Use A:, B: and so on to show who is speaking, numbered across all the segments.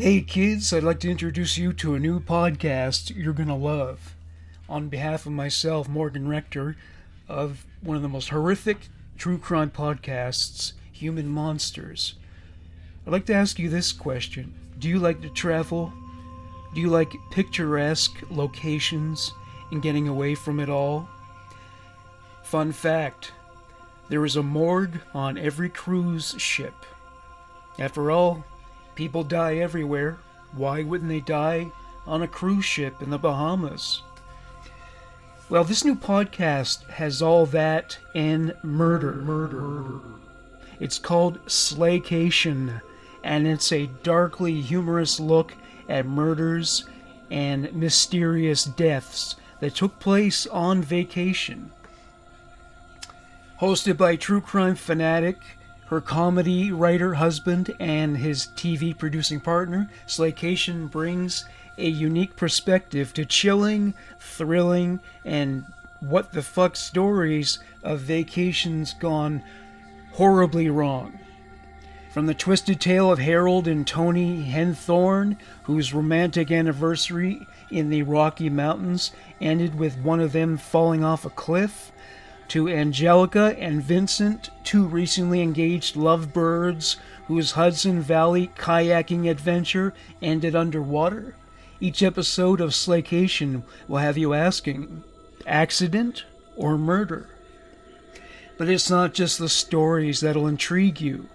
A: Hey kids, I'd like to introduce you to a new podcast you're gonna love. On behalf of myself, Morgan Rector, of one of the most horrific true crime podcasts, Human Monsters. I'd like to ask you this question Do you like to travel? Do you like picturesque locations and getting away from it all? Fun fact there is a morgue on every cruise ship. After all, people die everywhere. Why wouldn't they die on a cruise ship in the Bahamas? Well, this new podcast has all that and murder. Murder. It's called Slaycation, and it's a darkly humorous look at murders and mysterious deaths that took place on vacation. Hosted by true crime fanatic, her comedy writer husband, and his TV producing partner, Slaycation brings a unique perspective to chilling, thrilling, and what the fuck stories of vacations gone horribly wrong. From the twisted tale of Harold and Toni Henthorn, whose romantic anniversary in the Rocky Mountains ended with one of them falling off a cliff, to Angelica and Vincent, two recently engaged lovebirds whose Hudson Valley kayaking adventure ended underwater. Each episode of Slaycation will have you asking accident or murder? But it's not just the stories that'll intrigue you.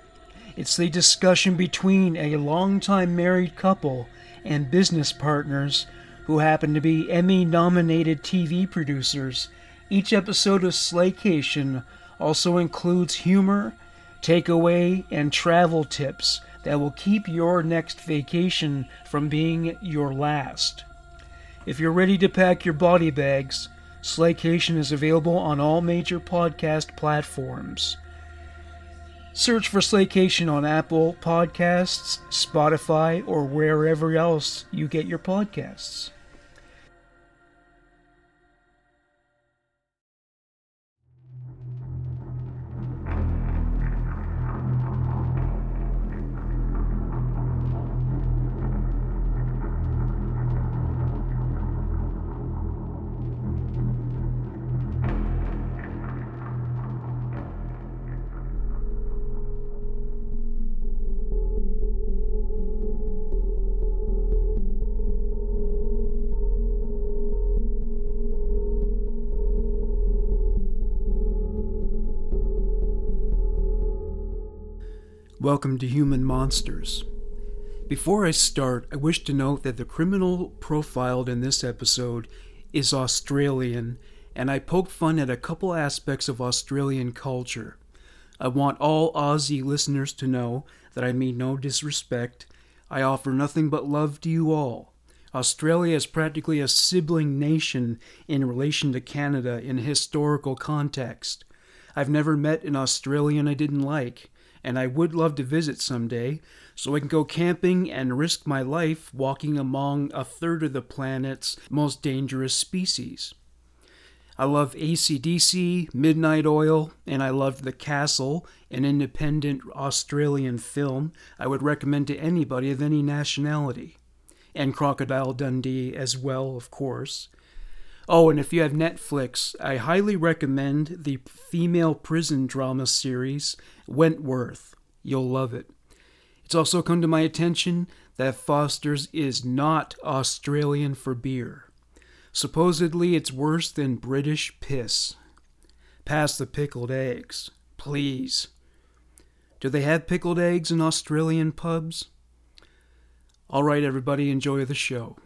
A: It's the discussion between a longtime married couple and business partners who happen to be Emmy nominated TV producers each episode of Slaycation also includes humor, takeaway, and travel tips that will keep your next vacation from being your last. If you're ready to pack your body bags, Slaycation is available on all major podcast platforms. Search for Slaycation on Apple Podcasts, Spotify, or wherever else you get your podcasts. Welcome to Human Monsters. Before I start, I wish to note that the criminal profiled in this episode is Australian, and I poke fun at a couple aspects of Australian culture. I want all Aussie listeners to know that I mean no disrespect. I offer nothing but love to you all. Australia is practically a sibling nation in relation to Canada in historical context. I've never met an Australian I didn't like and I would love to visit someday, so I can go camping and risk my life walking among a third of the planet's most dangerous species. I love ACDC, Midnight Oil, and I loved The Castle, an independent Australian film I would recommend to anybody of any nationality. And Crocodile Dundee as well, of course. Oh, and if you have Netflix, I highly recommend the female prison drama series Wentworth. You'll love it. It's also come to my attention that Foster's is not Australian for beer. Supposedly, it's worse than British piss. Pass the pickled eggs, please. Do they have pickled eggs in Australian pubs? All right, everybody, enjoy the show.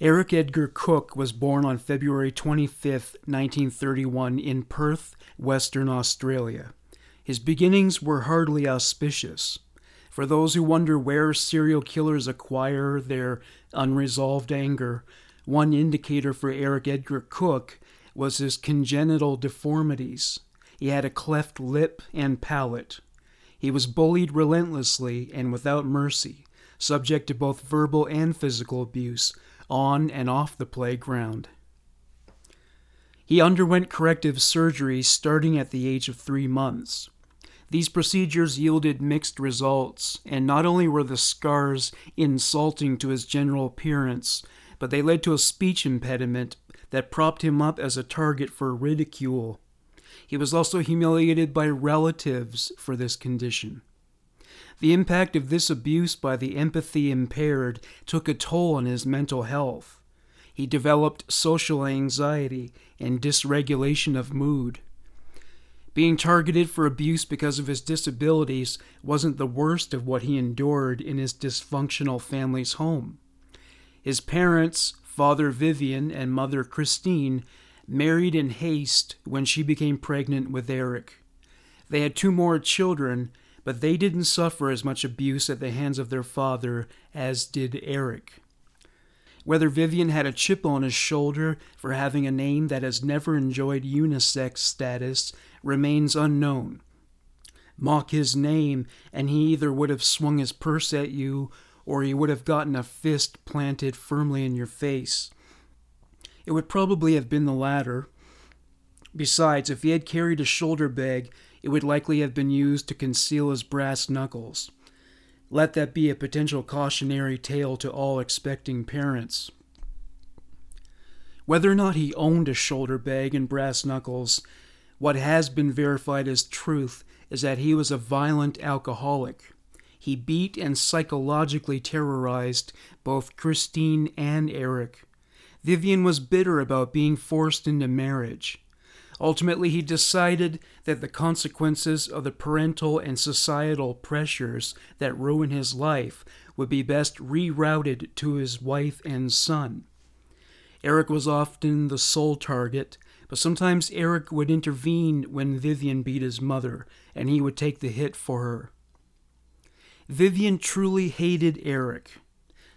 A: Eric Edgar Cooke was born on February 25, 1931, in Perth, Western Australia. His beginnings were hardly auspicious. For those who wonder where serial killers acquire their unresolved anger, one indicator for Eric Edgar Cooke was his congenital deformities. He had a cleft lip and palate. He was bullied relentlessly and without mercy, subject to both verbal and physical abuse on and off the playground. He underwent corrective surgery starting at the age of three months. These procedures yielded mixed results, and not only were the scars insulting to his general appearance, but they led to a speech impediment that propped him up as a target for ridicule. He was also humiliated by relatives for this condition. The impact of this abuse by the empathy impaired took a toll on his mental health. He developed social anxiety and dysregulation of mood. Being targeted for abuse because of his disabilities wasn't the worst of what he endured in his dysfunctional family's home. His parents, Father Vivian and Mother Christine, married in haste when she became pregnant with Eric. They had two more children, but they didn't suffer as much abuse at the hands of their father as did Eric. Whether Vivian had a chip on his shoulder for having a name that has never enjoyed unisex status remains unknown. Mock his name, and he either would have swung his purse at you or he would have gotten a fist planted firmly in your face. It would probably have been the latter. Besides, if he had carried a shoulder bag, it would likely have been used to conceal his brass knuckles. Let that be a potential cautionary tale to all expecting parents. Whether or not he owned a shoulder bag and brass knuckles, what has been verified as truth is that he was a violent alcoholic. He beat and psychologically terrorized both Christine and Eric. Vivian was bitter about being forced into marriage. Ultimately, he decided that the consequences of the parental and societal pressures that ruin his life would be best rerouted to his wife and son. Eric was often the sole target, but sometimes Eric would intervene when Vivian beat his mother, and he would take the hit for her. Vivian truly hated Eric.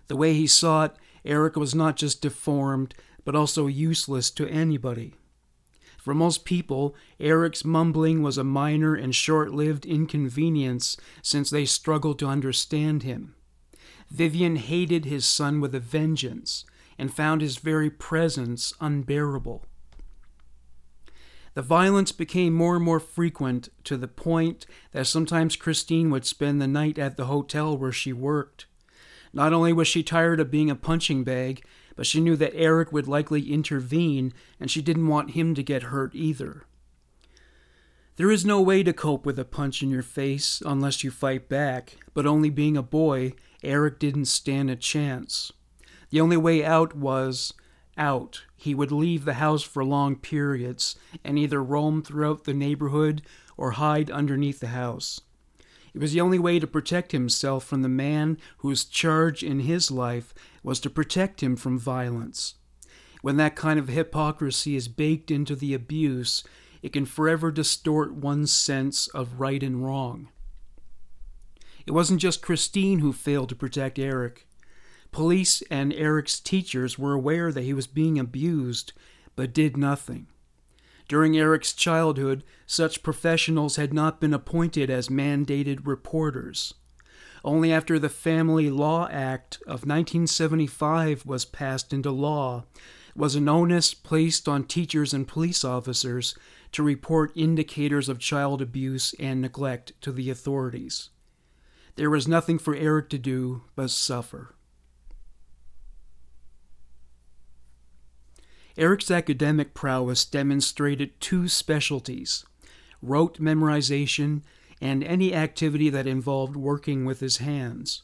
A: The way he saw it, Eric was not just deformed, but also useless to anybody. For most people, Eric's mumbling was a minor and short lived inconvenience since they struggled to understand him. Vivian hated his son with a vengeance and found his very presence unbearable. The violence became more and more frequent to the point that sometimes Christine would spend the night at the hotel where she worked. Not only was she tired of being a punching bag, but she knew that Eric would likely intervene and she didn't want him to get hurt either. There is no way to cope with a punch in your face unless you fight back, but only being a boy, Eric didn't stand a chance. The only way out was out. He would leave the house for long periods and either roam throughout the neighborhood or hide underneath the house. It was the only way to protect himself from the man whose charge in his life was to protect him from violence. When that kind of hypocrisy is baked into the abuse, it can forever distort one's sense of right and wrong. It wasn't just Christine who failed to protect Eric. Police and Eric's teachers were aware that he was being abused, but did nothing. During Eric's childhood, such professionals had not been appointed as mandated reporters. Only after the Family Law Act of 1975 was passed into law was an onus placed on teachers and police officers to report indicators of child abuse and neglect to the authorities. There was nothing for Eric to do but suffer. Eric's academic prowess demonstrated two specialties rote memorization and any activity that involved working with his hands.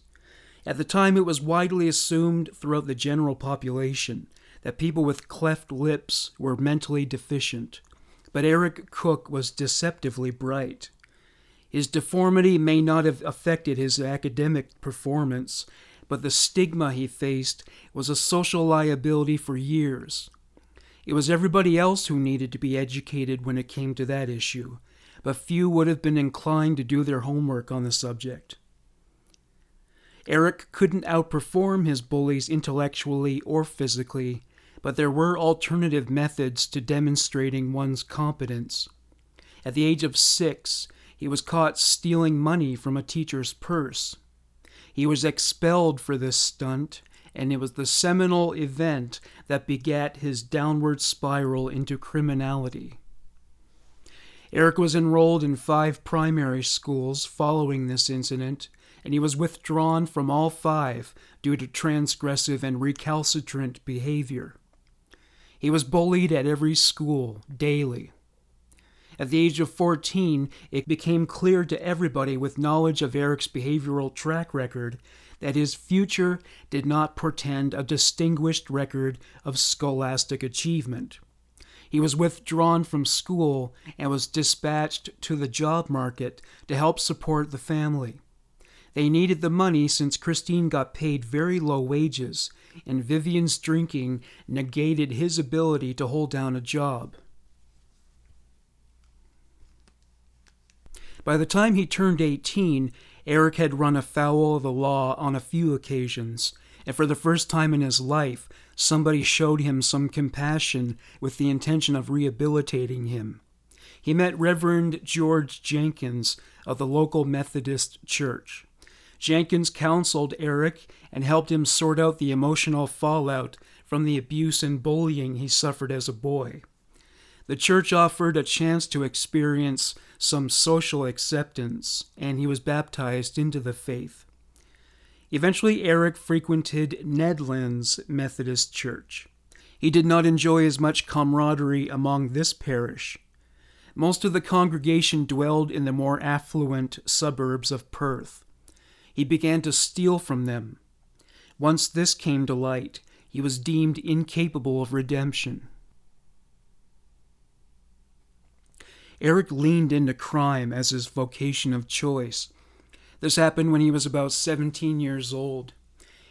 A: At the time, it was widely assumed throughout the general population that people with cleft lips were mentally deficient, but Eric Cooke was deceptively bright. His deformity may not have affected his academic performance, but the stigma he faced was a social liability for years. It was everybody else who needed to be educated when it came to that issue, but few would have been inclined to do their homework on the subject. Eric couldn't outperform his bullies intellectually or physically, but there were alternative methods to demonstrating one's competence. At the age of six, he was caught stealing money from a teacher's purse. He was expelled for this stunt and it was the seminal event that begat his downward spiral into criminality. Eric was enrolled in five primary schools following this incident, and he was withdrawn from all five due to transgressive and recalcitrant behavior. He was bullied at every school daily. At the age of 14, it became clear to everybody with knowledge of Eric's behavioral track record that his future did not portend a distinguished record of scholastic achievement. He was withdrawn from school and was dispatched to the job market to help support the family. They needed the money since Christine got paid very low wages, and Vivian's drinking negated his ability to hold down a job. By the time he turned 18, Eric had run afoul of the law on a few occasions, and for the first time in his life, somebody showed him some compassion with the intention of rehabilitating him. He met Reverend George Jenkins of the local Methodist church. Jenkins counseled Eric and helped him sort out the emotional fallout from the abuse and bullying he suffered as a boy. The church offered a chance to experience some social acceptance, and he was baptized into the faith. Eventually, Eric frequented Nedlands Methodist Church. He did not enjoy as much camaraderie among this parish. Most of the congregation dwelled in the more affluent suburbs of Perth. He began to steal from them. Once this came to light, he was deemed incapable of redemption. Eric leaned into crime as his vocation of choice this happened when he was about 17 years old.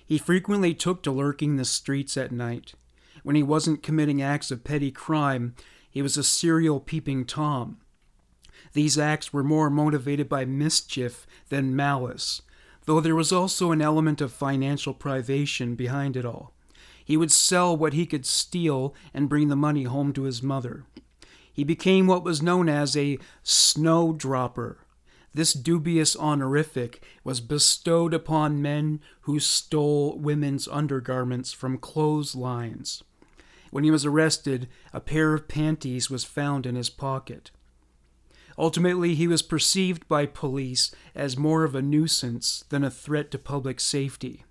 A: He frequently took to lurking the streets at night. When he wasn't committing acts of petty crime, he was a serial peeping Tom. These acts were more motivated by mischief than malice, though there was also an element of financial privation behind it all. He would sell what he could steal and bring the money home to his mother. He became what was known as a snowdropper, this dubious honorific was bestowed upon men who stole women's undergarments from clotheslines. When he was arrested, a pair of panties was found in his pocket. Ultimately, he was perceived by police as more of a nuisance than a threat to public safety.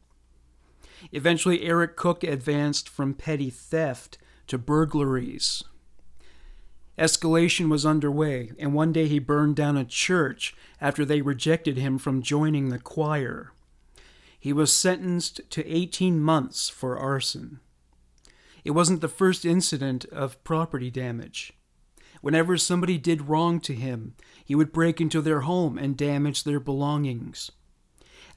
A: Eventually, Eric Cooke advanced from petty theft to burglaries. Escalation was underway, and one day he burned down a church after they rejected him from joining the choir. He was sentenced to 18 months for arson. It wasn't the first incident of property damage. Whenever somebody did wrong to him, he would break into their home and damage their belongings.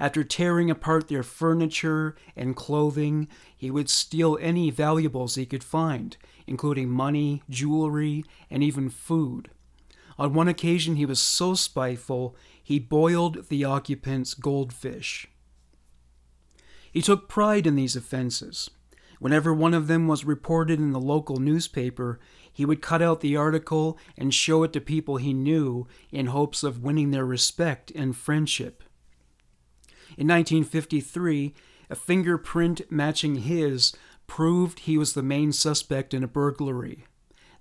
A: After tearing apart their furniture and clothing, he would steal any valuables he could find, including money, jewelry, and even food. On one occasion, he was so spiteful, he boiled the occupant's goldfish. He took pride in these offenses. Whenever one of them was reported in the local newspaper, he would cut out the article and show it to people he knew in hopes of winning their respect and friendship. In 1953, a fingerprint matching his proved he was the main suspect in a burglary.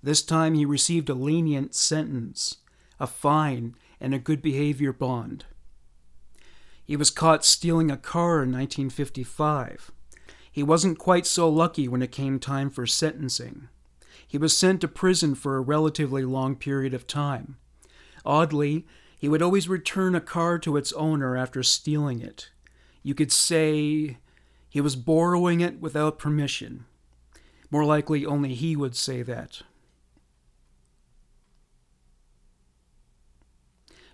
A: This time he received a lenient sentence, a fine, and a good behavior bond. He was caught stealing a car in 1955. He wasn't quite so lucky when it came time for sentencing. He was sent to prison for a relatively long period of time. Oddly, he would always return a car to its owner after stealing it. You could say he was borrowing it without permission. More likely, only he would say that.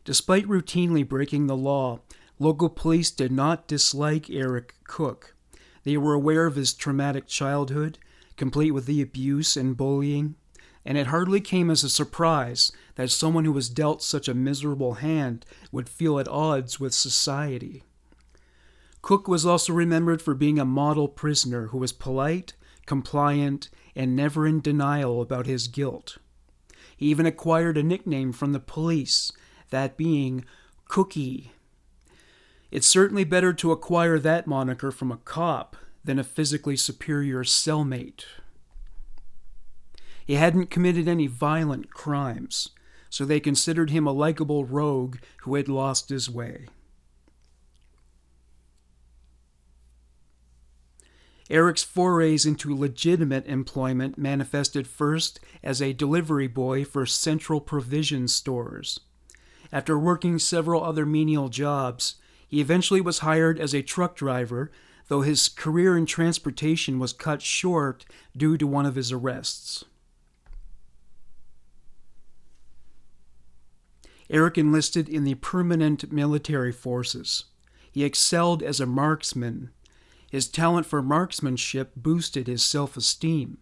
A: Despite routinely breaking the law, local police did not dislike Eric Cooke. They were aware of his traumatic childhood, complete with the abuse and bullying and it hardly came as a surprise that someone who was dealt such a miserable hand would feel at odds with society. Cooke was also remembered for being a model prisoner who was polite, compliant, and never in denial about his guilt. He even acquired a nickname from the police, that being Cookie. It's certainly better to acquire that moniker from a cop than a physically superior cellmate. He hadn't committed any violent crimes, so they considered him a likable rogue who had lost his way. Eric's forays into legitimate employment manifested first as a delivery boy for central provision stores. After working several other menial jobs, he eventually was hired as a truck driver, though his career in transportation was cut short due to one of his arrests. Eric enlisted in the permanent military forces. He excelled as a marksman his talent for marksmanship boosted his self esteem.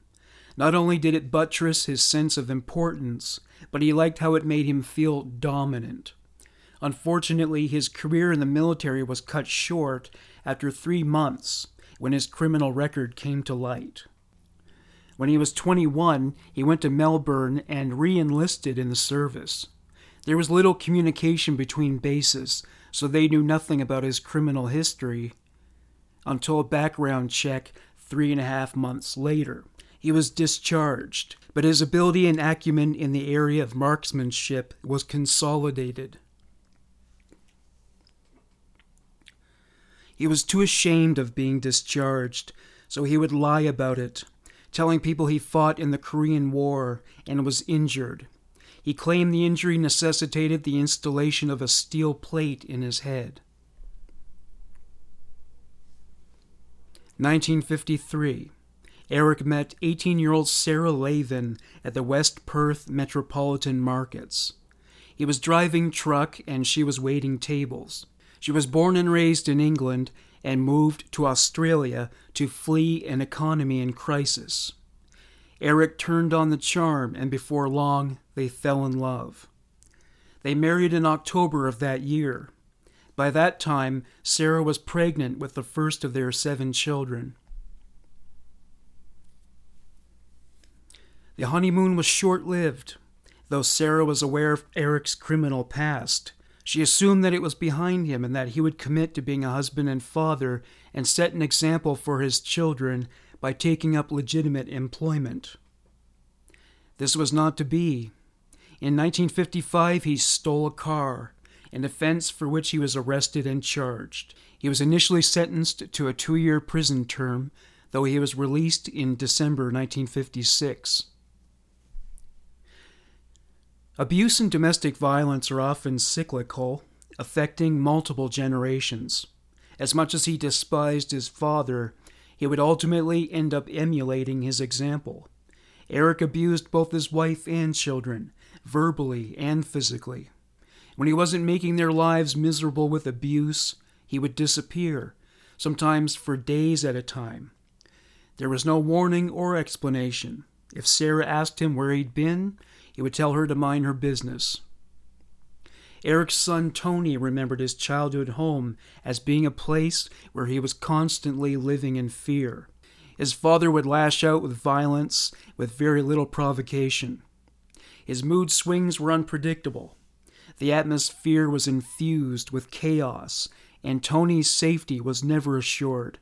A: Not only did it buttress his sense of importance, but he liked how it made him feel dominant. Unfortunately, his career in the military was cut short after three months when his criminal record came to light. When he was 21, he went to Melbourne and re enlisted in the service. There was little communication between bases, so they knew nothing about his criminal history until a background check three and a half months later. He was discharged, but his ability and acumen in the area of marksmanship was consolidated. He was too ashamed of being discharged, so he would lie about it, telling people he fought in the Korean War and was injured. He claimed the injury necessitated the installation of a steel plate in his head. 1953. Eric met 18 year old Sarah Lavin at the West Perth Metropolitan Markets. He was driving truck and she was waiting tables. She was born and raised in England and moved to Australia to flee an economy in crisis. Eric turned on the charm, and before long, they fell in love. They married in October of that year. By that time, Sarah was pregnant with the first of their seven children. The honeymoon was short lived. Though Sarah was aware of Eric's criminal past, she assumed that it was behind him and that he would commit to being a husband and father and set an example for his children by taking up legitimate employment. This was not to be. In 1955, he stole a car an offense for which he was arrested and charged. He was initially sentenced to a two year prison term, though he was released in December 1956. Abuse and domestic violence are often cyclical, affecting multiple generations. As much as he despised his father, he would ultimately end up emulating his example. Eric abused both his wife and children, verbally and physically. When he wasn't making their lives miserable with abuse, he would disappear, sometimes for days at a time. There was no warning or explanation. If Sarah asked him where he'd been, he would tell her to mind her business. Eric's son Tony remembered his childhood home as being a place where he was constantly living in fear. His father would lash out with violence with very little provocation. His mood swings were unpredictable. The atmosphere was infused with chaos, and Tony's safety was never assured.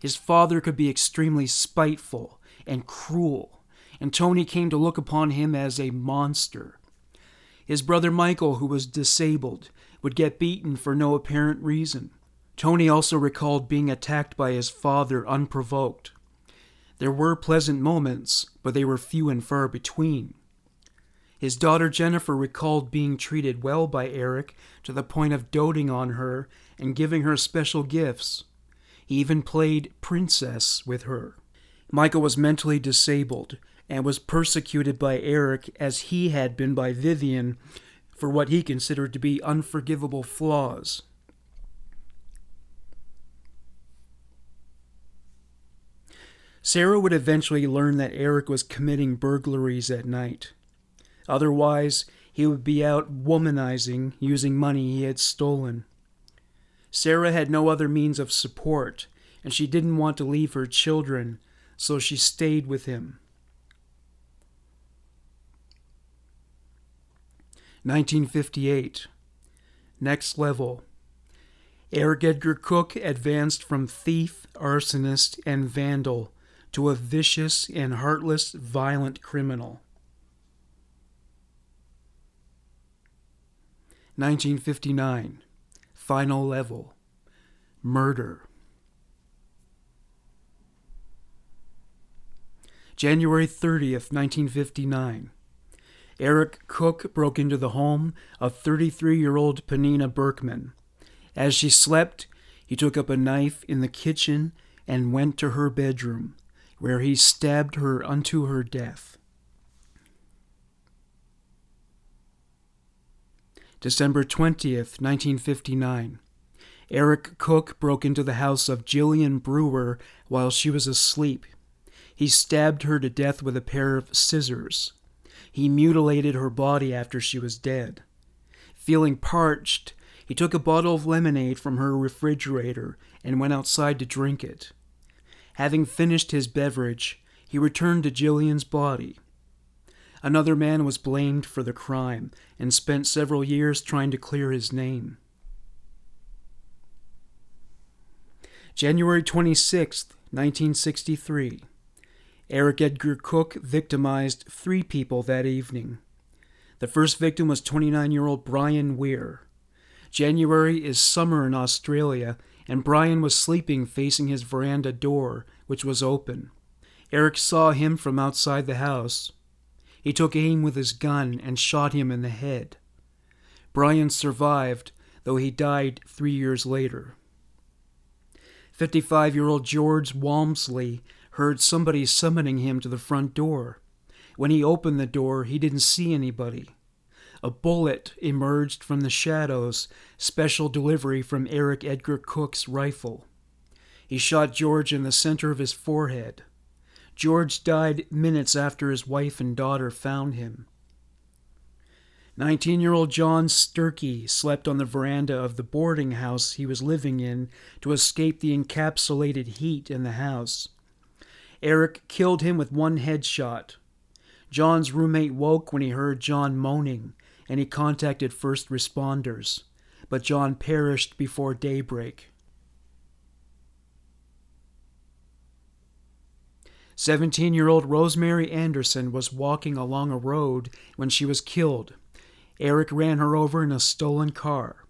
A: His father could be extremely spiteful and cruel, and Tony came to look upon him as a monster. His brother Michael, who was disabled, would get beaten for no apparent reason. Tony also recalled being attacked by his father unprovoked. There were pleasant moments, but they were few and far between. His daughter Jennifer recalled being treated well by Eric to the point of doting on her and giving her special gifts. He even played princess with her. Michael was mentally disabled and was persecuted by Eric as he had been by Vivian for what he considered to be unforgivable flaws. Sarah would eventually learn that Eric was committing burglaries at night. Otherwise, he would be out womanizing using money he had stolen. Sarah had no other means of support, and she didn't want to leave her children, so she stayed with him. 1958. Next level. Eric Edgar Cooke advanced from thief, arsonist, and vandal to a vicious and heartless, violent criminal. 1959. Final level. Murder. January 30th, 1959. Eric Cooke broke into the home of 33 year old Penina Berkman. As she slept, he took up a knife in the kitchen and went to her bedroom, where he stabbed her unto her death. December 20th, 1959. Eric Cooke broke into the house of Jillian Brewer while she was asleep. He stabbed her to death with a pair of scissors. He mutilated her body after she was dead. Feeling parched, he took a bottle of lemonade from her refrigerator and went outside to drink it. Having finished his beverage, he returned to Jillian's body. Another man was blamed for the crime and spent several years trying to clear his name. January 26, 1963. Eric Edgar Cooke victimized three people that evening. The first victim was 29 year old Brian Weir. January is summer in Australia, and Brian was sleeping facing his veranda door, which was open. Eric saw him from outside the house. He took aim with his gun and shot him in the head. Brian survived, though he died three years later. 55 year old George Walmsley heard somebody summoning him to the front door. When he opened the door, he didn't see anybody. A bullet emerged from the shadows, special delivery from Eric Edgar Cooke's rifle. He shot George in the center of his forehead. George died minutes after his wife and daughter found him. 19 year old John Sturkey slept on the veranda of the boarding house he was living in to escape the encapsulated heat in the house. Eric killed him with one headshot. John's roommate woke when he heard John moaning, and he contacted first responders, but John perished before daybreak. 17 year old Rosemary Anderson was walking along a road when she was killed. Eric ran her over in a stolen car.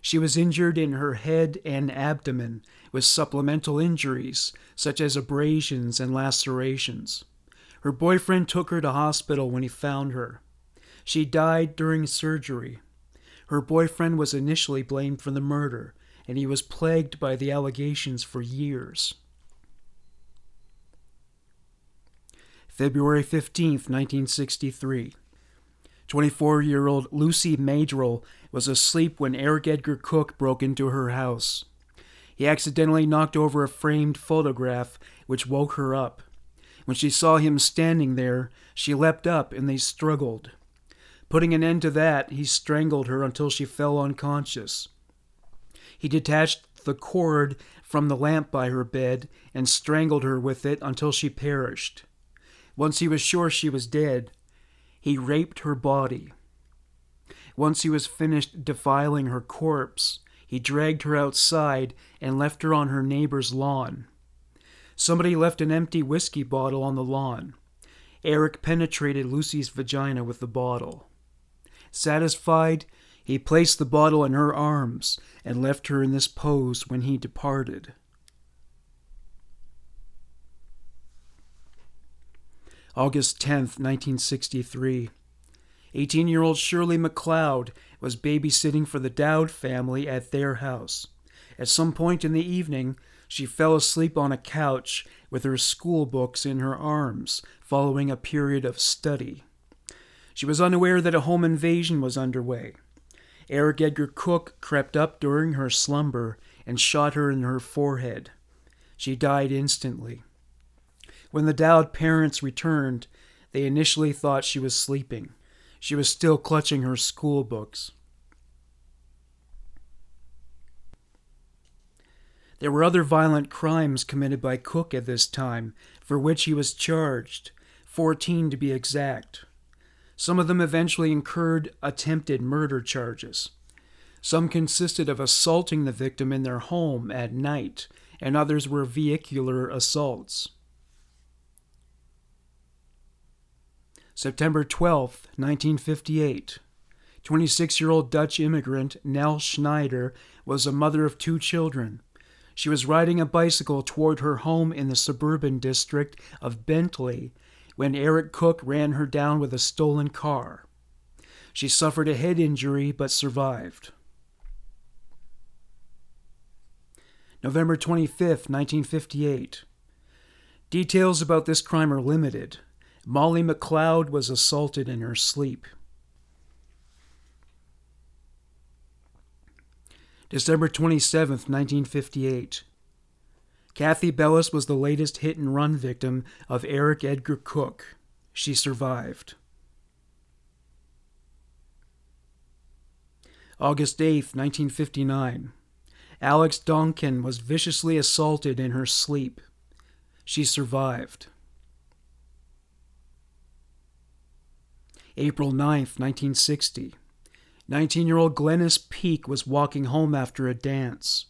A: She was injured in her head and abdomen with supplemental injuries such as abrasions and lacerations. Her boyfriend took her to hospital when he found her. She died during surgery. Her boyfriend was initially blamed for the murder, and he was plagued by the allegations for years. February 15, 1963. 24 year old Lucy Madrill was asleep when Eric Edgar Cooke broke into her house. He accidentally knocked over a framed photograph, which woke her up. When she saw him standing there, she leapt up and they struggled. Putting an end to that, he strangled her until she fell unconscious. He detached the cord from the lamp by her bed and strangled her with it until she perished. Once he was sure she was dead, he raped her body. Once he was finished defiling her corpse, he dragged her outside and left her on her neighbor's lawn. Somebody left an empty whiskey bottle on the lawn. Eric penetrated Lucy's vagina with the bottle. Satisfied, he placed the bottle in her arms and left her in this pose when he departed. August 10th, 1963. 18 year old Shirley McLeod was babysitting for the Dowd family at their house. At some point in the evening, she fell asleep on a couch with her school books in her arms, following a period of study. She was unaware that a home invasion was underway. Eric Edgar Cooke crept up during her slumber and shot her in her forehead. She died instantly. When the Dowd parents returned, they initially thought she was sleeping. She was still clutching her school books. There were other violent crimes committed by Cooke at this time, for which he was charged, 14 to be exact. Some of them eventually incurred attempted murder charges. Some consisted of assaulting the victim in their home at night, and others were vehicular assaults. September 12, 1958. 26 year old Dutch immigrant Nell Schneider was a mother of two children. She was riding a bicycle toward her home in the suburban district of Bentley when Eric Cooke ran her down with a stolen car. She suffered a head injury but survived. November 25, 1958. Details about this crime are limited. Molly McLeod was assaulted in her sleep. December 27, 1958. Kathy Bellis was the latest hit and run victim of Eric Edgar Cooke. She survived. August 8, 1959. Alex Donkin was viciously assaulted in her sleep. She survived. April 9, 1960. 19 year old Glennis Peak was walking home after a dance.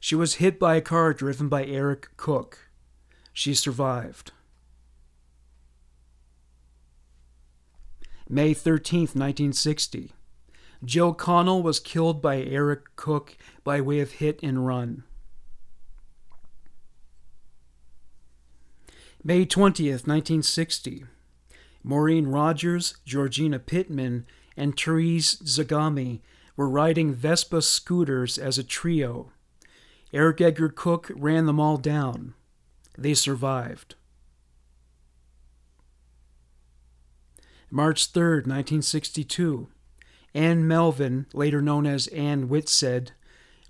A: She was hit by a car driven by Eric Cooke. She survived. May 13, 1960. Joe Connell was killed by Eric Cooke by way of hit and run. May 20th, 1960. Maureen Rogers, Georgina Pittman, and Therese Zagami were riding Vespa scooters as a trio. Eric Edgar Cooke ran them all down. They survived. March 3, 1962. Anne Melvin, later known as Ann Whitsed,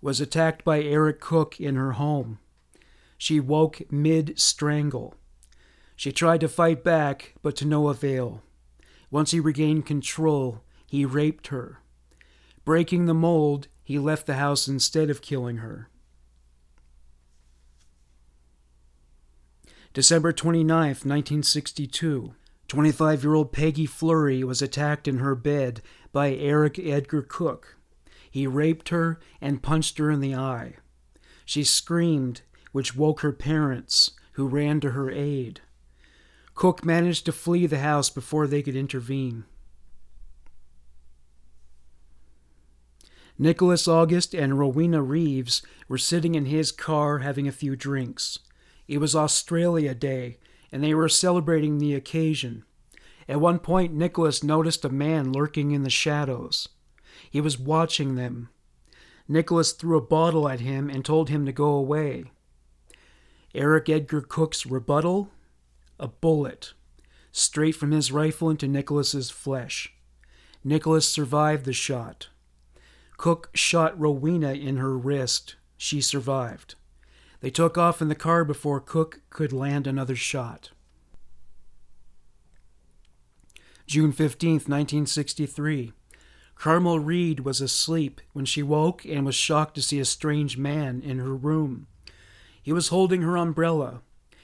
A: was attacked by Eric Cooke in her home. She woke mid strangle. She tried to fight back, but to no avail. Once he regained control, he raped her. Breaking the mold, he left the house instead of killing her. December 29, 1962. 25 year old Peggy Fleury was attacked in her bed by Eric Edgar Cooke. He raped her and punched her in the eye. She screamed, which woke her parents, who ran to her aid. Cooke managed to flee the house before they could intervene. Nicholas August and Rowena Reeves were sitting in his car having a few drinks. It was Australia Day, and they were celebrating the occasion. At one point, Nicholas noticed a man lurking in the shadows. He was watching them. Nicholas threw a bottle at him and told him to go away. Eric Edgar Cooke's rebuttal? A bullet, straight from his rifle into Nicholas's flesh. Nicholas survived the shot. Cooke shot Rowena in her wrist. She survived. They took off in the car before Cooke could land another shot. June 15, 1963. Carmel Reed was asleep when she woke and was shocked to see a strange man in her room. He was holding her umbrella.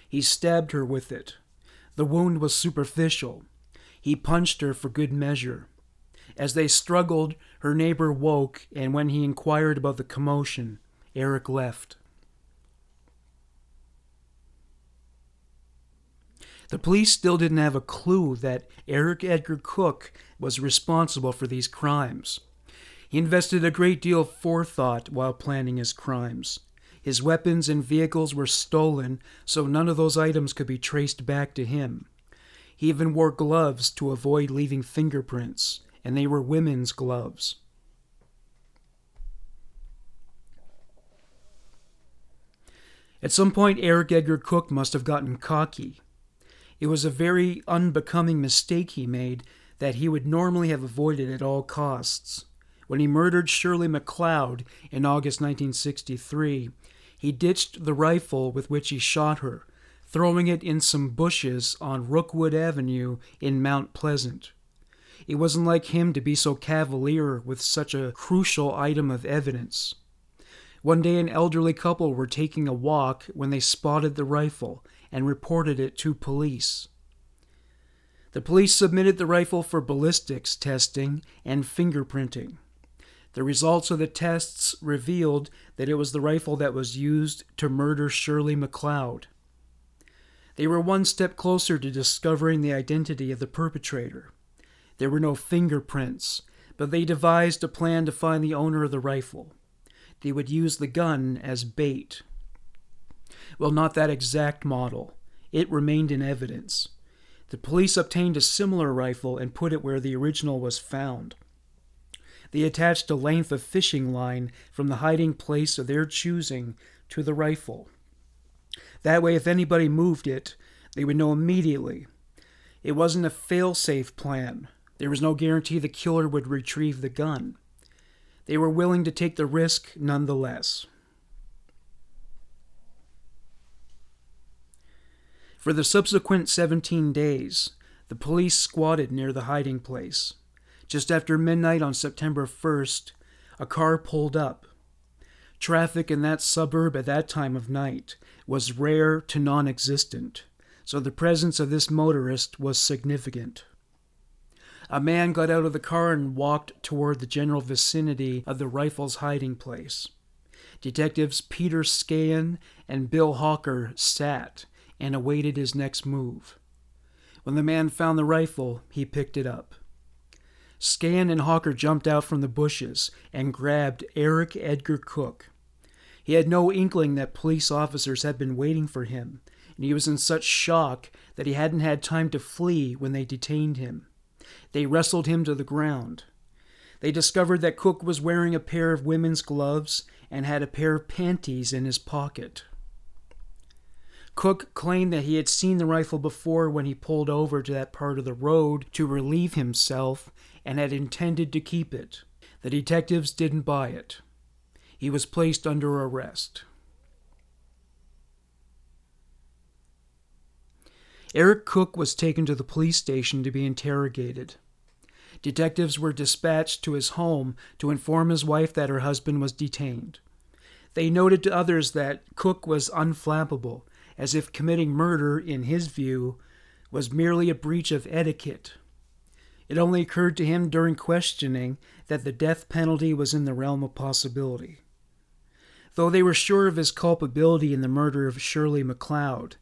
A: He stabbed her with it. The wound was superficial. He punched her for good measure. As they struggled, her neighbor woke, and when he inquired about the commotion, Eric left. The police still didn't have a clue that Eric Edgar Cooke was responsible for these crimes. He invested a great deal of forethought while planning his crimes. His weapons and vehicles were stolen, so none of those items could be traced back to him. He even wore gloves to avoid leaving fingerprints, and they were women's gloves. At some point, Eric Edgar Cooke must have gotten cocky. It was a very unbecoming mistake he made that he would normally have avoided at all costs. When he murdered Shirley McLeod in August 1963, he ditched the rifle with which he shot her, throwing it in some bushes on Rookwood Avenue in Mount Pleasant. It wasn't like him to be so cavalier with such a crucial item of evidence. One day, an elderly couple were taking a walk when they spotted the rifle and reported it to police. The police submitted the rifle for ballistics testing and fingerprinting. The results of the tests revealed that it was the rifle that was used to murder Shirley McLeod. They were one step closer to discovering the identity of the perpetrator. There were no fingerprints, but they devised a plan to find the owner of the rifle. They would use the gun as bait. Well, not that exact model. It remained in evidence. The police obtained a similar rifle and put it where the original was found. They attached a length of fishing line from the hiding place of their choosing to the rifle. That way, if anybody moved it, they would know immediately. It wasn't a fail safe plan. There was no guarantee the killer would retrieve the gun. They were willing to take the risk nonetheless. For the subsequent 17 days, the police squatted near the hiding place. Just after midnight on September 1st, a car pulled up. Traffic in that suburb at that time of night was rare to non existent, so the presence of this motorist was significant. A man got out of the car and walked toward the general vicinity of the rifle's hiding place. Detectives Peter Scahan and Bill Hawker sat and awaited his next move. When the man found the rifle, he picked it up. Scahan and Hawker jumped out from the bushes and grabbed Eric Edgar Cooke. He had no inkling that police officers had been waiting for him, and he was in such shock that he hadn't had time to flee when they detained him. They wrestled him to the ground. They discovered that Cooke was wearing a pair of women's gloves and had a pair of panties in his pocket. Cooke claimed that he had seen the rifle before when he pulled over to that part of the road to relieve himself and had intended to keep it. The detectives didn't buy it. He was placed under arrest. Eric Cooke was taken to the police station to be interrogated. Detectives were dispatched to his home to inform his wife that her husband was detained. They noted to others that Cooke was unflappable as if committing murder, in his view, was merely a breach of etiquette. It only occurred to him during questioning that the death penalty was in the realm of possibility. Though they were sure of his culpability in the murder of Shirley MacLeod,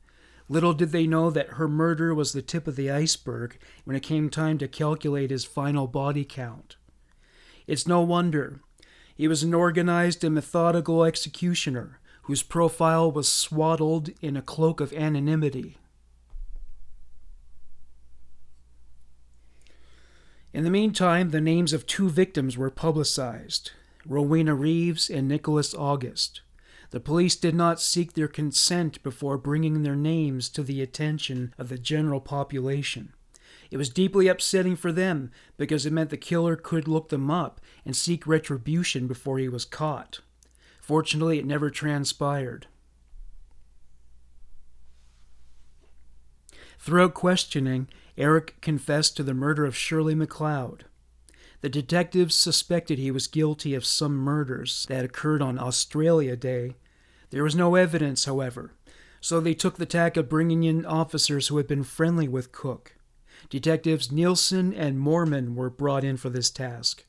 A: little did they know that her murder was the tip of the iceberg when it came time to calculate his final body count. It's no wonder. He was an organized and methodical executioner whose profile was swaddled in a cloak of anonymity. In the meantime, the names of two victims were publicized Rowena Reeves and Nicholas August. The police did not seek their consent before bringing their names to the attention of the general population. It was deeply upsetting for them because it meant the killer could look them up and seek retribution before he was caught. Fortunately, it never transpired. Throughout questioning, Eric confessed to the murder of Shirley MacLeod. The detectives suspected he was guilty of some murders that occurred on Australia Day. There was no evidence, however, so they took the tack of bringing in officers who had been friendly with Cooke. Detectives Nielsen and Mormon were brought in for this task.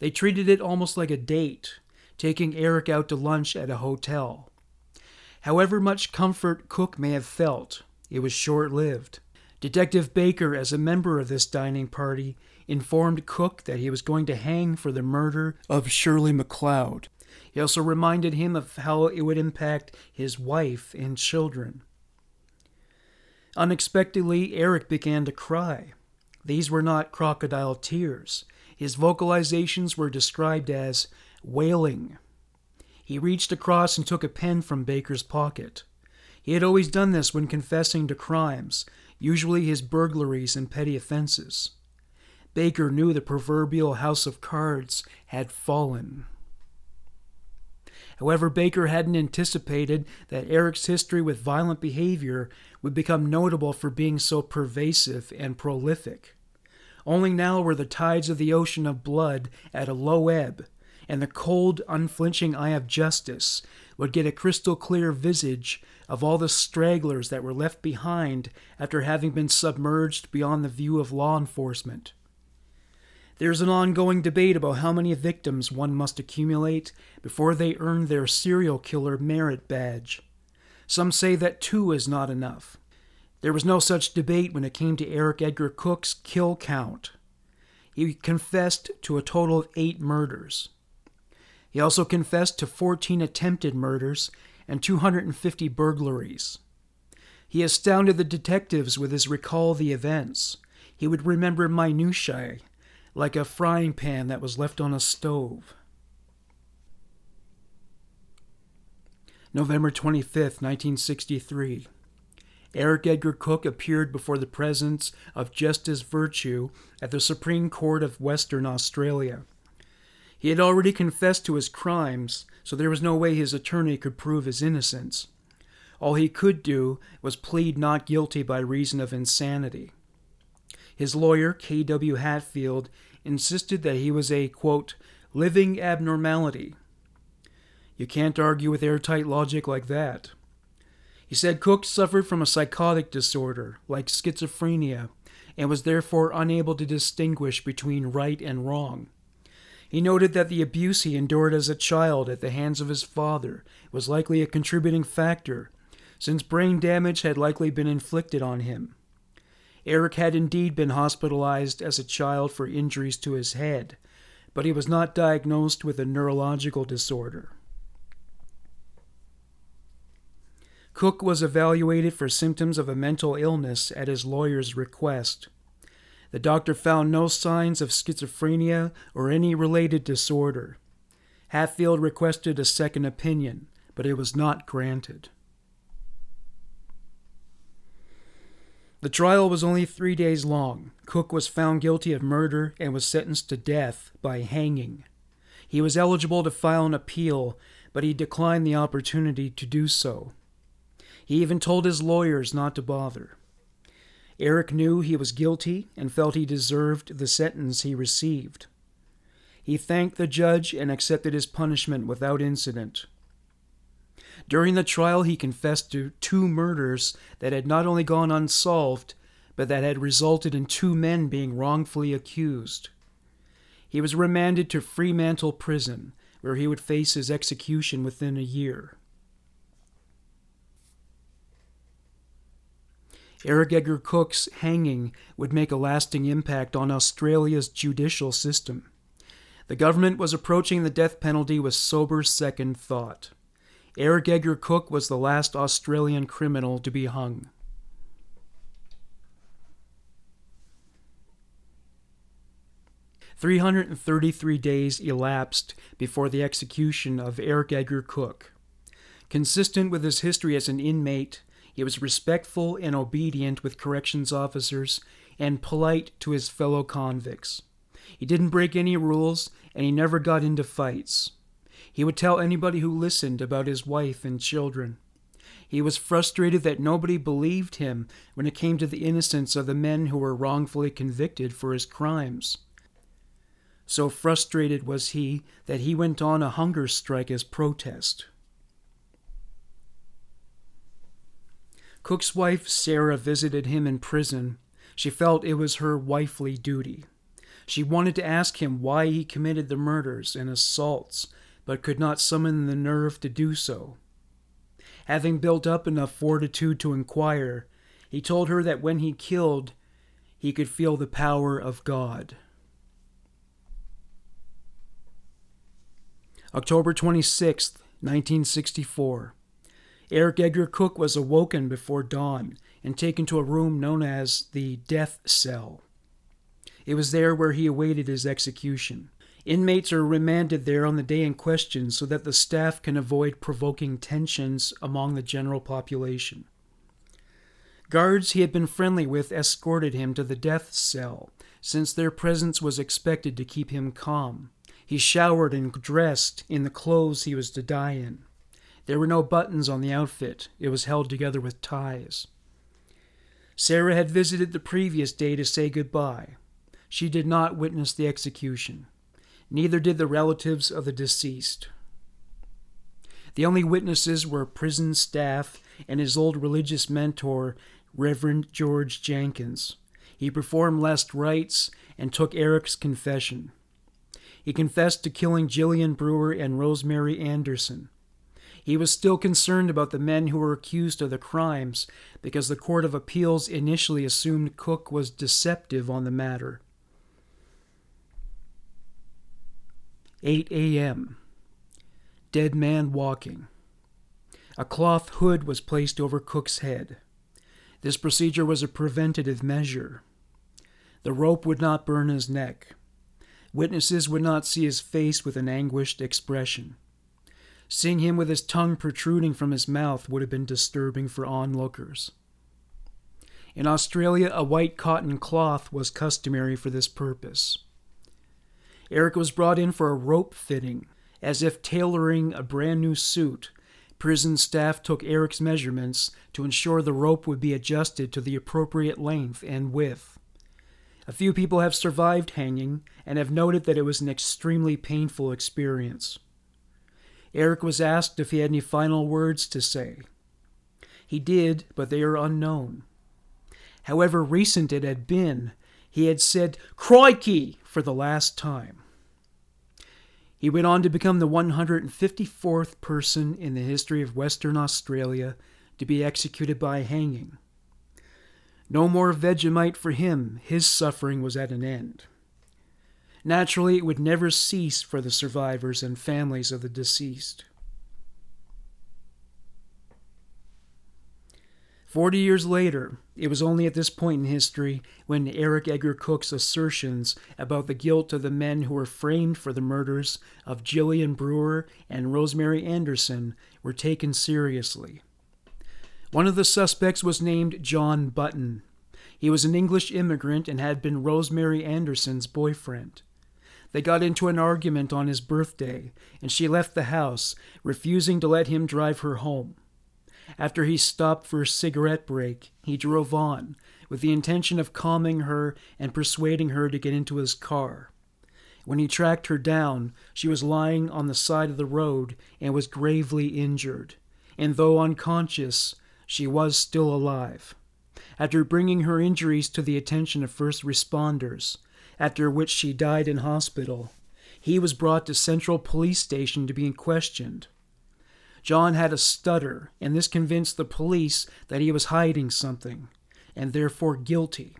A: They treated it almost like a date, taking Eric out to lunch at a hotel. However much comfort Cooke may have felt, it was short lived. Detective Baker, as a member of this dining party, informed Cooke that he was going to hang for the murder of Shirley MacLeod. He also reminded him of how it would impact his wife and children. Unexpectedly, Eric began to cry. These were not crocodile tears. His vocalizations were described as wailing. He reached across and took a pen from Baker's pocket. He had always done this when confessing to crimes, usually his burglaries and petty offenses. Baker knew the proverbial house of cards had fallen. However, Baker hadn't anticipated that Eric's history with violent behavior would become notable for being so pervasive and prolific. Only now were the tides of the ocean of blood at a low ebb, and the cold, unflinching eye of justice would get a crystal clear visage of all the stragglers that were left behind after having been submerged beyond the view of law enforcement. There's an ongoing debate about how many victims one must accumulate before they earn their serial killer merit badge. Some say that two is not enough. There was no such debate when it came to Eric Edgar Cooke's kill count. He confessed to a total of eight murders. He also confessed to 14 attempted murders and 250 burglaries. He astounded the detectives with his recall of the events. He would remember minutiae, like a frying pan that was left on a stove. November 25, 1963. Eric Edgar Cooke appeared before the presence of Justice Virtue at the Supreme Court of Western Australia. He had already confessed to his crimes, so there was no way his attorney could prove his innocence. All he could do was plead not guilty by reason of insanity. His lawyer, K.W. Hatfield, insisted that he was a, quote, living abnormality. You can't argue with airtight logic like that. He said Cooke suffered from a psychotic disorder, like schizophrenia, and was therefore unable to distinguish between right and wrong. He noted that the abuse he endured as a child at the hands of his father was likely a contributing factor, since brain damage had likely been inflicted on him. Eric had indeed been hospitalized as a child for injuries to his head, but he was not diagnosed with a neurological disorder. Cooke was evaluated for symptoms of a mental illness at his lawyer's request. The doctor found no signs of schizophrenia or any related disorder. Hatfield requested a second opinion, but it was not granted. The trial was only three days long. Cooke was found guilty of murder and was sentenced to death by hanging. He was eligible to file an appeal, but he declined the opportunity to do so. He even told his lawyers not to bother. Eric knew he was guilty and felt he deserved the sentence he received. He thanked the judge and accepted his punishment without incident. During the trial, he confessed to two murders that had not only gone unsolved, but that had resulted in two men being wrongfully accused. He was remanded to Fremantle Prison, where he would face his execution within a year. Eric Edgar Cooke's hanging would make a lasting impact on Australia's judicial system. The government was approaching the death penalty with sober second thought. Eric Edgar Cooke was the last Australian criminal to be hung. Three hundred and thirty-three days elapsed before the execution of Eric Edgar Cooke. Consistent with his history as an inmate, he was respectful and obedient with corrections officers and polite to his fellow convicts. He didn't break any rules and he never got into fights. He would tell anybody who listened about his wife and children. He was frustrated that nobody believed him when it came to the innocence of the men who were wrongfully convicted for his crimes. So frustrated was he that he went on a hunger strike as protest. Cooke's wife, Sarah, visited him in prison. She felt it was her wifely duty. She wanted to ask him why he committed the murders and assaults, but could not summon the nerve to do so. Having built up enough fortitude to inquire, he told her that when he killed, he could feel the power of God. October 26, 1964. Eric Edgar Cooke was awoken before dawn and taken to a room known as the death cell. It was there where he awaited his execution. Inmates are remanded there on the day in question so that the staff can avoid provoking tensions among the general population. Guards he had been friendly with escorted him to the death cell, since their presence was expected to keep him calm. He showered and dressed in the clothes he was to die in. There were no buttons on the outfit, it was held together with ties. Sarah had visited the previous day to say goodbye. She did not witness the execution. Neither did the relatives of the deceased. The only witnesses were prison staff and his old religious mentor, Reverend George Jenkins. He performed last rites and took Eric's confession. He confessed to killing Jillian Brewer and Rosemary Anderson. He was still concerned about the men who were accused of the crimes because the Court of Appeals initially assumed Cooke was deceptive on the matter. 8 a.m. Dead man walking. A cloth hood was placed over Cooke's head. This procedure was a preventative measure. The rope would not burn his neck. Witnesses would not see his face with an anguished expression. Seeing him with his tongue protruding from his mouth would have been disturbing for onlookers. In Australia, a white cotton cloth was customary for this purpose. Eric was brought in for a rope fitting, as if tailoring a brand new suit. Prison staff took Eric's measurements to ensure the rope would be adjusted to the appropriate length and width. A few people have survived hanging and have noted that it was an extremely painful experience. Eric was asked if he had any final words to say. He did, but they are unknown. However recent it had been, he had said, Crikey! for the last time. He went on to become the 154th person in the history of Western Australia to be executed by hanging. No more Vegemite for him, his suffering was at an end. Naturally, it would never cease for the survivors and families of the deceased. Forty years later, it was only at this point in history when Eric Edgar Cooke's assertions about the guilt of the men who were framed for the murders of Jillian Brewer and Rosemary Anderson were taken seriously. One of the suspects was named John Button. He was an English immigrant and had been Rosemary Anderson's boyfriend. They got into an argument on his birthday, and she left the house, refusing to let him drive her home. After he stopped for a cigarette break, he drove on, with the intention of calming her and persuading her to get into his car. When he tracked her down, she was lying on the side of the road and was gravely injured, and though unconscious, she was still alive. After bringing her injuries to the attention of first responders, after which she died in hospital, he was brought to Central Police Station to be questioned. John had a stutter, and this convinced the police that he was hiding something, and therefore guilty.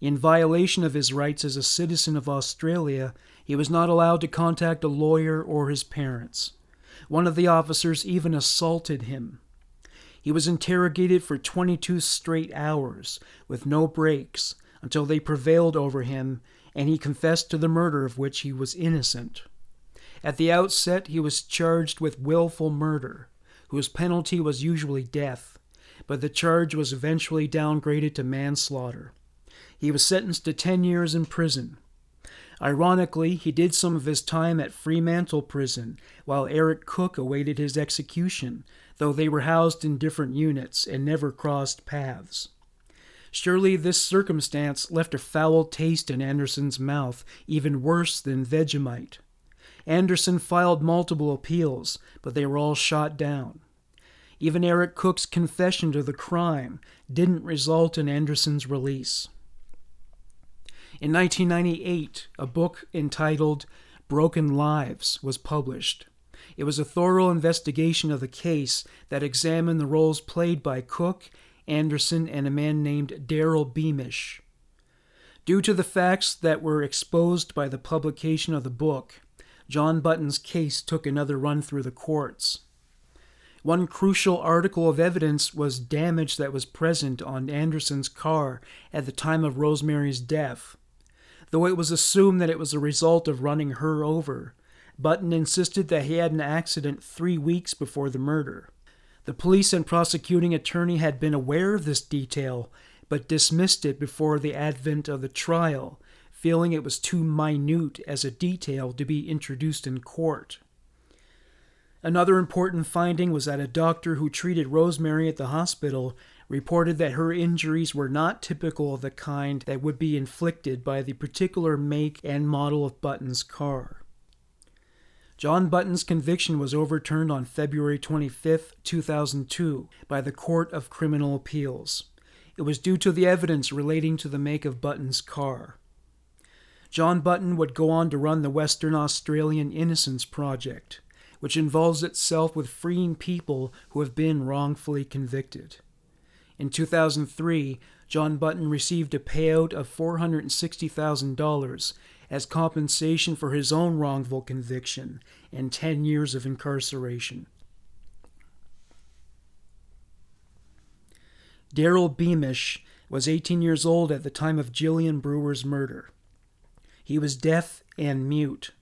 A: In violation of his rights as a citizen of Australia, he was not allowed to contact a lawyer or his parents. One of the officers even assaulted him. He was interrogated for 22 straight hours, with no breaks, until they prevailed over him and he confessed to the murder of which he was innocent. At the outset, he was charged with willful murder, whose penalty was usually death, but the charge was eventually downgraded to manslaughter. He was sentenced to 10 years in prison. Ironically, he did some of his time at Fremantle Prison, while Eric Cooke awaited his execution, though they were housed in different units and never crossed paths. Surely this circumstance left a foul taste in Anderson's mouth, even worse than Vegemite. Anderson filed multiple appeals, but they were all shot down. Even Eric Cooke's confession to the crime didn't result in Anderson's release. In 1998, a book entitled Broken Lives was published. It was a thorough investigation of the case that examined the roles played by Cooke, Anderson, and a man named Darryl Beamish. Due to the facts that were exposed by the publication of the book, John Button's case took another run through the courts. One crucial article of evidence was damage that was present on Anderson's car at the time of Rosemary's death. Though it was assumed that it was a result of running her over, Button insisted that he had an accident three weeks before the murder. The police and prosecuting attorney had been aware of this detail, but dismissed it before the advent of the trial feeling it was too minute as a detail to be introduced in court. Another important finding was that a doctor who treated Rosemary at the hospital reported that her injuries were not typical of the kind that would be inflicted by the particular make and model of Button's car. John Button's conviction was overturned on February 25, 2002, by the Court of Criminal Appeals. It was due to the evidence relating to the make of Button's car. John Button would go on to run the Western Australian Innocence Project, which involves itself with freeing people who have been wrongfully convicted. In 2003, John Button received a payout of $460,000 as compensation for his own wrongful conviction and 10 years of incarceration. Darryl Beamish was 18 years old at the time of Jillian Brewer's murder. He was deaf and mute.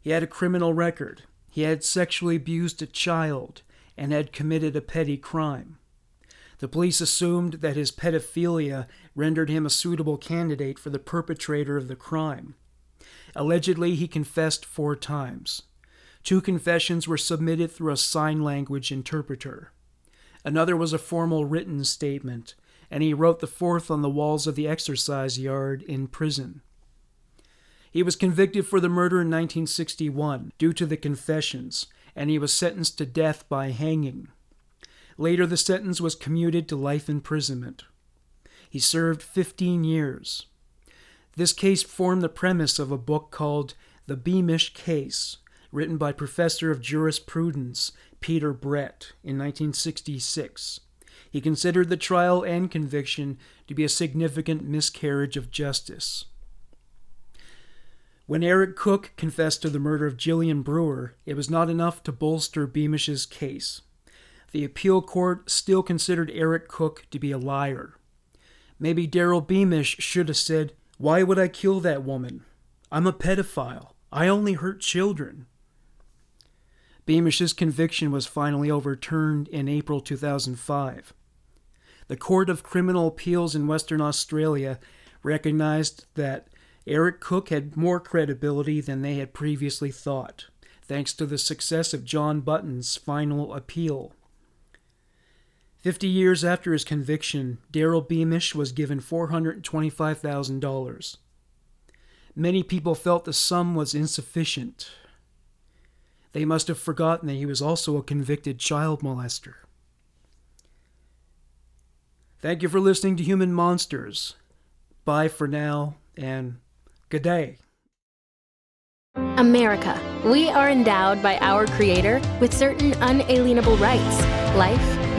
A: He had a criminal record. He had sexually abused a child and had committed a petty crime. The police assumed that his pedophilia rendered him a suitable candidate for the perpetrator of the crime. Allegedly, he confessed four times. Two confessions were submitted through a sign language interpreter. Another was a formal written statement, and he wrote the fourth on the walls of the exercise yard in prison. He was convicted for the murder in 1961 due to the confessions, and he was sentenced to death by hanging. Later, the sentence was commuted to life imprisonment. He served 15 years. This case formed the premise of a book called The Beamish Case, written by Professor of Jurisprudence Peter Brett in 1966. He considered the trial and conviction to be a significant miscarriage of justice. When Eric Cooke confessed to the murder of Jillian Brewer, it was not enough to bolster Beamish's case the appeal court still considered Eric Cooke to be a liar. Maybe Darryl Beamish should have said, Why would I kill that woman? I'm a pedophile. I only hurt children. Beamish's conviction was finally overturned in April 2005. The Court of Criminal Appeals in Western Australia recognized that Eric Cooke had more credibility than they had previously thought, thanks to the success of John Button's final appeal. Fifty years after his conviction, Darryl Beamish was given $425,000. Many people felt the sum was insufficient. They must have forgotten that he was also a convicted child molester. Thank you for listening to Human Monsters. Bye for now, and good day.
B: America. We are endowed by our Creator with certain unalienable rights life